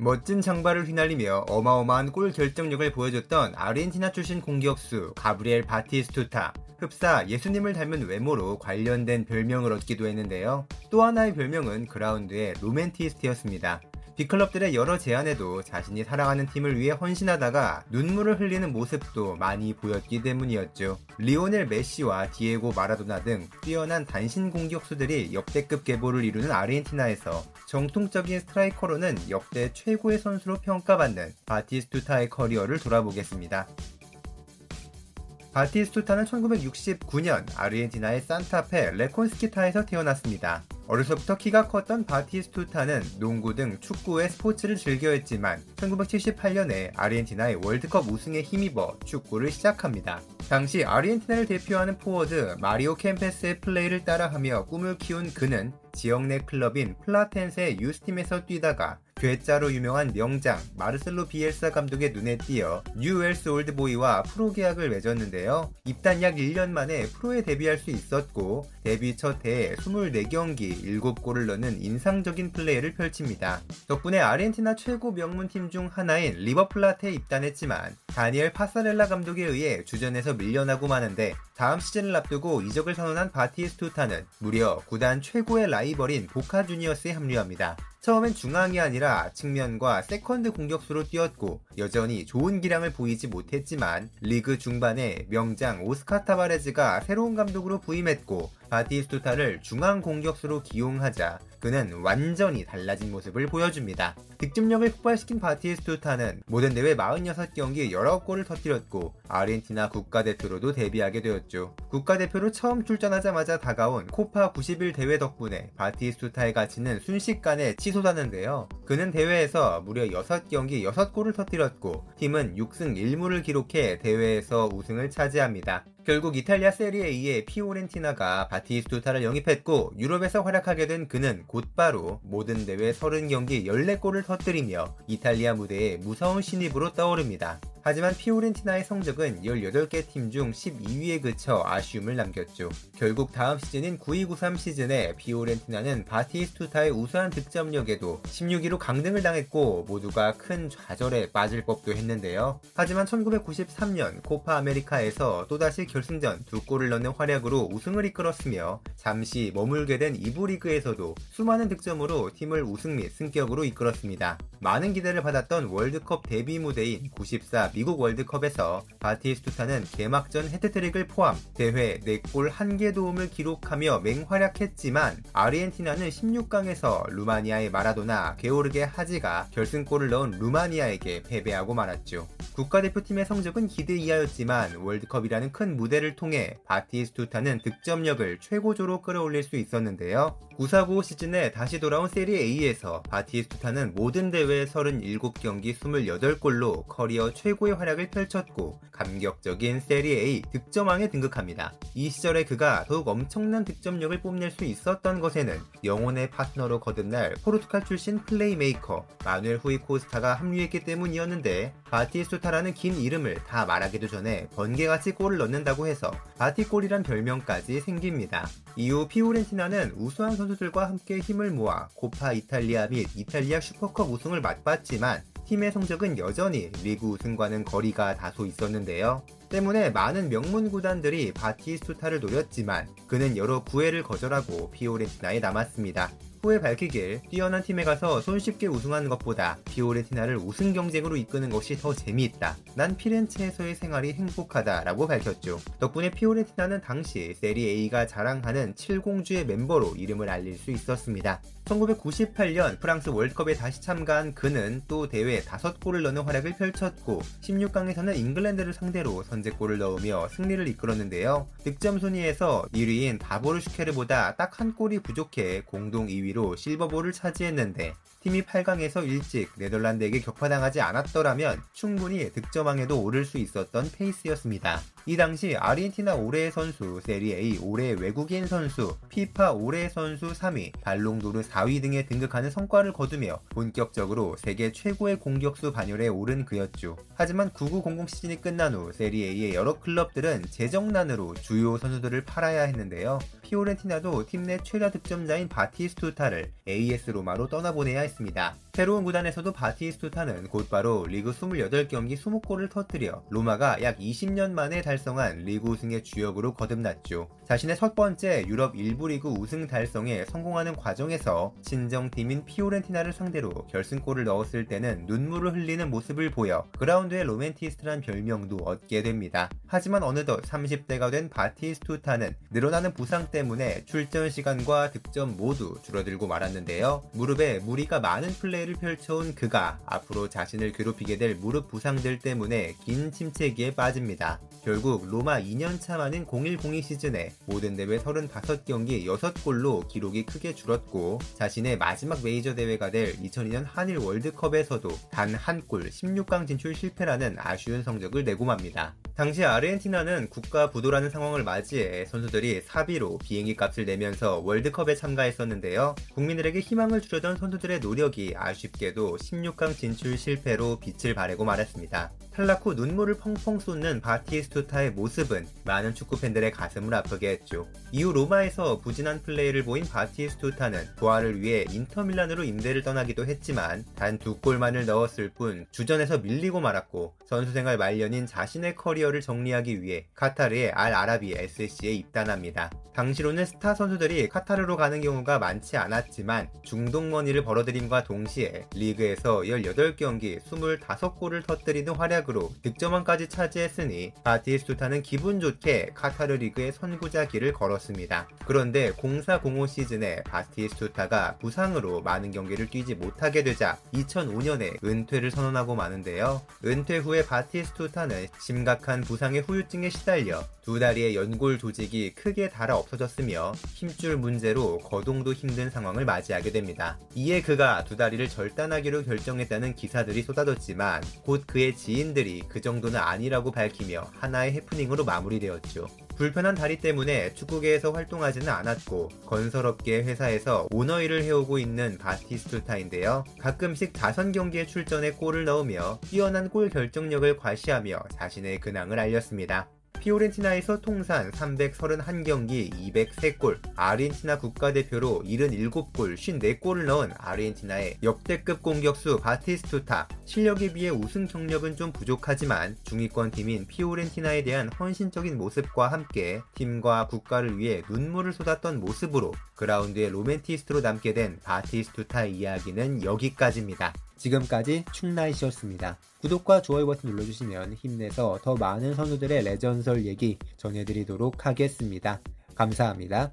멋진 장발을 휘날리며 어마어마한 골 결정력을 보여줬던 아르헨티나 출신 공격수 가브리엘 바티스투타. 흡사 예수님을 닮은 외모로 관련된 별명을 얻기도 했는데요. 또 하나의 별명은 그라운드의 로맨티스트였습니다. 빅클럽들의 여러 제안에도 자신이 사랑하는 팀을 위해 헌신하다가 눈물을 흘리는 모습도 많이 보였기 때문이었죠. 리오넬 메시와 디에고 마라도나 등 뛰어난 단신 공격수들이 역대급 계보를 이루는 아르헨티나에서 정통적인 스트라이커로는 역대 최고의 선수로 평가받는 바티스투타의 커리어를 돌아보겠습니다. 바티스투타는 1969년 아르헨티나의 산타페 레콩키스타에서 태어났습니다. 어려서부터 키가 컸던 바티스투타는 농구 등 축구 외 스포츠를 즐겨 했지만 1978년에 아르헨티나의 월드컵 우승에 힘입어 축구를 시작합니다. 당시 아르헨티나를 대표하는 포워드 마리오 켐페스의 플레이를 따라하며 꿈을 키운 그는 지역 내 클럽인 플라텐세의 유스팀에서 뛰다가 괴짜로 유명한 명장 마르셀로 비엘사 감독의 눈에 띄어 뉴웰스 올드보이와 프로 계약을 맺었는데요. 입단 약 1년 만에 프로에 데뷔할 수 있었고 데뷔 첫 해에 24경기 7골을 넣는 인상적인 플레이를 펼칩니다. 덕분에 아르헨티나 최고 명문팀 중 하나인 리버플라테에 입단했지만 다니엘 파사렐라 감독에 의해 주전에서 밀려나고 마는데 다음 시즌을 앞두고 이적을 선언한 바티스투타는 무려 구단 최고의 라이벌인 보카 주니어스에 합류합니다. 처음엔 중앙이 아니라 측면과 세컨드 공격수로 뛰었고 여전히 좋은 기량을 보이지 못했지만 리그 중반에 명장 오스카 타바레즈가 새로운 감독으로 부임했고 바티스투타를 중앙 공격수로 기용하자 그는 완전히 달라진 모습을 보여줍니다. 득점력을 폭발시킨 바티스투타는 모든 대회 46경기 19골을 터뜨렸고 아르헨티나 국가대표로도 데뷔하게 되었죠. 국가대표로 처음 출전하자마자 다가온 코파 91 대회 덕분에 바티스투타의 가치는 순식간에 치솟았는데요. 그는 대회에서 무려 6경기 6골을 터뜨렸고 팀은 6승 1무를 기록해 대회에서 우승을 차지합니다. 결국 이탈리아 세리에2의 피오렌티나가 바티스투타를 영입했고 유럽에서 활약하게 된 그는 곧바로 모든 대회 30경기 14골을 터뜨리며 이탈리아 무대에 무서운 신입으로 떠오릅니다. 하지만 피오렌티나의 성적은 18개 팀 중 12위에 그쳐 아쉬움을 남겼죠. 결국 다음 시즌인 92-93 시즌에 피오렌티나는 바티스투타의 우수한 득점력에도 16위로 강등을 당했고 모두가 큰 좌절에 빠질 법도 했는데요. 하지만 1993년 코파 아메리카에서 또다시 결승전 두 골을 넣는 활약으로 우승을 이끌었으며 잠시 머물게 된 이부 리그에서도 수많은 득점으로 팀을 우승 및 승격으로 이끌었습니다. 많은 기대를 받았던 월드컵 데뷔 무대인 94 미국 월드컵에서 바티스투타는 개막전 헤트트릭을 포함 대회 4골 1개 도움을 기록하며 맹활약했지만 아르헨티나는 16강에서 루마니아의 마라도나 게오르게 하지가 결승골을 넣은 루마니아에게 패배하고 말았죠. 국가대표팀의 성적은 기대 이하였지만 월드컵이라는 큰 무대를 통해 바티스투타는 득점력을 최고조로 끌어올릴 수 있었는데요. 9495 시즌에 다시 돌아온 세리에 A에서 바티스투타는 모든 대회 37경기 28골로 커리어 최고의 활약을 펼쳤고 감격적인 세리에 A 득점왕에 등극합니다. 이 시절에 그가 더욱 엄청난 득점력을 뽐낼 수 있었던 것에는 영혼의 파트너로 거듭날 포르투갈 출신 플레이메이커 마누엘 후이 코스타가 합류했기 때문이었는데 바티스투타라는 긴 이름을 다 말하기도 전에 번개같이 골을 넣는다고 해서 바티골이란 별명까지 생깁니다. 이후 피오렌티나는 우수한 선수들과 함께 힘을 모아 코파 이탈리아 및 이탈리아 슈퍼컵 우승을 맛봤지만 팀의 성적은 여전히 리그 우승과는 거리가 다소 있었는데요. 때문에 많은 명문 구단들이 바티스투타를 노렸지만 그는 여러 구애를 거절하고 피오렌티나에 남았습니다. 후에 밝히길 뛰어난 팀에 가서 손쉽게 우승하는 것보다 피오렌티나를 우승 경쟁으로 이끄는 것이 더 재미있다. 난 피렌체에서의 생활이 행복하다 라고 밝혔죠. 덕분에 피오렌티나는 당시 세리에 A가 자랑하는 7공주의 멤버로 이름을 알릴 수 있었습니다. 1998년 프랑스 월드컵에 다시 참가한 그는 또 대회 5골을 넣는 활약을 펼쳤고 16강에서는 잉글랜드를 상대로 선제골을 넣으며 승리를 이끌었는데요. 득점 순위에서 1위인 다보르 슈케르보다 딱 한 골이 부족해 공동 2위 2위로 실버볼을 차지했는데 팀이 8강에서 일찍 네덜란드에게 격파당하지 않았더라면 충분히 득점왕에도 오를 수 있었던 페이스였습니다. 이 당시 아르헨티나 올해의 선수, 세리에 A 올해의 외국인 선수, 피파 올해의 선수 3위, 발롱도르 4위 등에 등극하는 성과를 거두며 본격적으로 세계 최고의 공격수 반열에 오른 그였죠. 하지만 9900 시즌이 끝난 후 세리에 A의 여러 클럽들은 재정난으로 주요 선수들을 팔아야 했는데요. 피오렌티나도 팀 내 최다 득점자인 바티스투타를 AS 로마로 떠나보내야 했습니다. 새로운 구단에서도 바티스투타는 곧바로 리그 28경기 20골을 터뜨려 로마가 약 20년 만에 달성한 리그 우승의 주역으로 거듭났죠. 자신의 첫 번째 유럽 1부 리그 우승 달성에 성공하는 과정에서 친정팀인 피오렌티나를 상대로 결승골을 넣었을 때는 눈물을 흘리는 모습을 보여 그라운드의 로맨티스트란 별명도 얻게 됩니다. 하지만 어느덧 30대가 된 바티스투타는 늘어나는 부상 때문에 출전 시간과 득점 모두 줄어들고 말았는데요. 무릎에 무리가 많은 플레이를 펼쳐온 그가 앞으로 자신을 괴롭히게 될 무릎 부상들 때문에 긴 침체기에 빠집니다. 결국 로마 2년차 만인 0102 시즌에 모든 대회 35경기 6골로 기록이 크게 줄었고 자신의 마지막 메이저 대회가 될 2002년 한일 월드컵에서도 단 한 골 16강 진출 실패라는 아쉬운 성적을 내고 맙니다. 당시 아르헨티나는 국가 부도라는 상황을 맞이해 선수들이 사비로 비행기 값을 내면서 월드컵에 참가했었는데요. 국민들에게 희망을 주려던 선수들의 노력이 아쉽게도 16강 진출 실패로 빛을 발하고 말았습니다. 탈락 후 눈물을 펑펑 쏟는 바티스투타의 모습은 많은 축구 팬들의 가슴을 아프게 했죠. 이후 로마에서 부진한 플레이를 보인 바티스투타는 부활을 위해 인터밀란으로 임대를 떠나기도 했지만 단 두 골만을 넣었을 뿐 주전에서 밀리고 말았고 선수 생활 말년인 자신의 커리어 를 정리하기 위해 카타르의 알 아라비 SC에 입단합니다. 당시로는 스타 선수들이 카타르로 가는 경우가 많지 않았지만 중동 머니를 벌어들임과 동시에 리그에서 18경기 25골을 터뜨리는 활약으로 득점왕까지 차지했으니 바티스투타는 기분 좋게 카타르 리그의 선구자 길을 걸었습니다. 그런데 0405 시즌에 바티스투타가 부상으로 많은 경기를 뛰지 못하게 되자 2005년에 은퇴를 선언하고 마는데요. 은퇴 후에 바티스투타는 심각한 부상의 후유증에 시달려 두 다리의 연골 조직이 크게 달아 없어졌으며 힘줄 문제로 거동도 힘든 상황을 맞이하게 됩니다. 이에 그가 두 다리를 절단하기로 결정했다는 기사들이 쏟아졌지만 곧 그의 지인들이 그 정도는 아니라고 밝히며 하나의 해프닝으로 마무리되었죠. 불편한 다리 때문에 축구계에서 활동하지는 않았고 건설업계 회사에서 오너 일을 해오고 있는 바티스투타인데요. 가끔씩 자선 경기에 출전해 골을 넣으며 뛰어난 골 결정력을 과시하며 자신의 근황을 알렸습니다. 피오렌티나에서 통산 331경기 203골, 아르헨티나 국가대표로 77골, 54골을 넣은 아르헨티나의 역대급 공격수 바티스투타. 실력에 비해 우승 경력은 좀 부족하지만 중위권 팀인 피오렌티나에 대한 헌신적인 모습과 함께 팀과 국가를 위해 눈물을 쏟았던 모습으로 그라운드의 로맨티스트로 남게 된 바티스투타 이야기는 여기까지입니다. 지금까지 충나이시였습니다. 구독과 좋아요 버튼 눌러주시면 힘내서 더 많은 선수들의 레전설 얘기 전해드리도록 하겠습니다. 감사합니다.